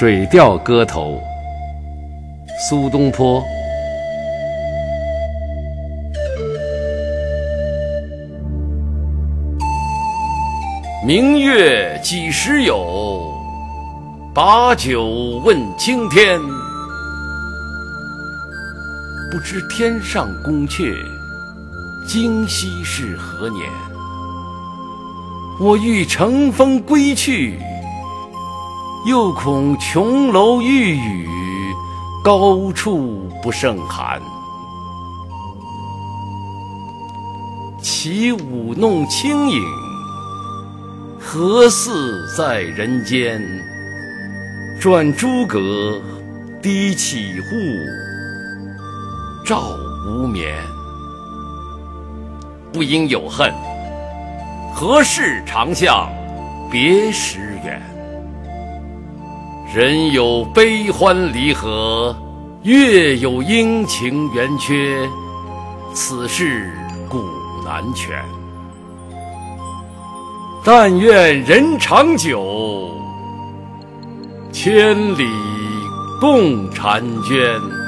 《水调歌头·苏东坡》明月几时有？把酒问青天。不知天上宫阙，今夕是何年？我欲乘风归去。又恐琼楼玉宇，高处不胜寒。起舞弄清影，何似在人间？转朱阁，低绮户，照无眠。不应有恨，何事长向别时圆？人有悲欢离合，月有阴晴圆缺，此事古难全。但愿人长久，千里共婵娟。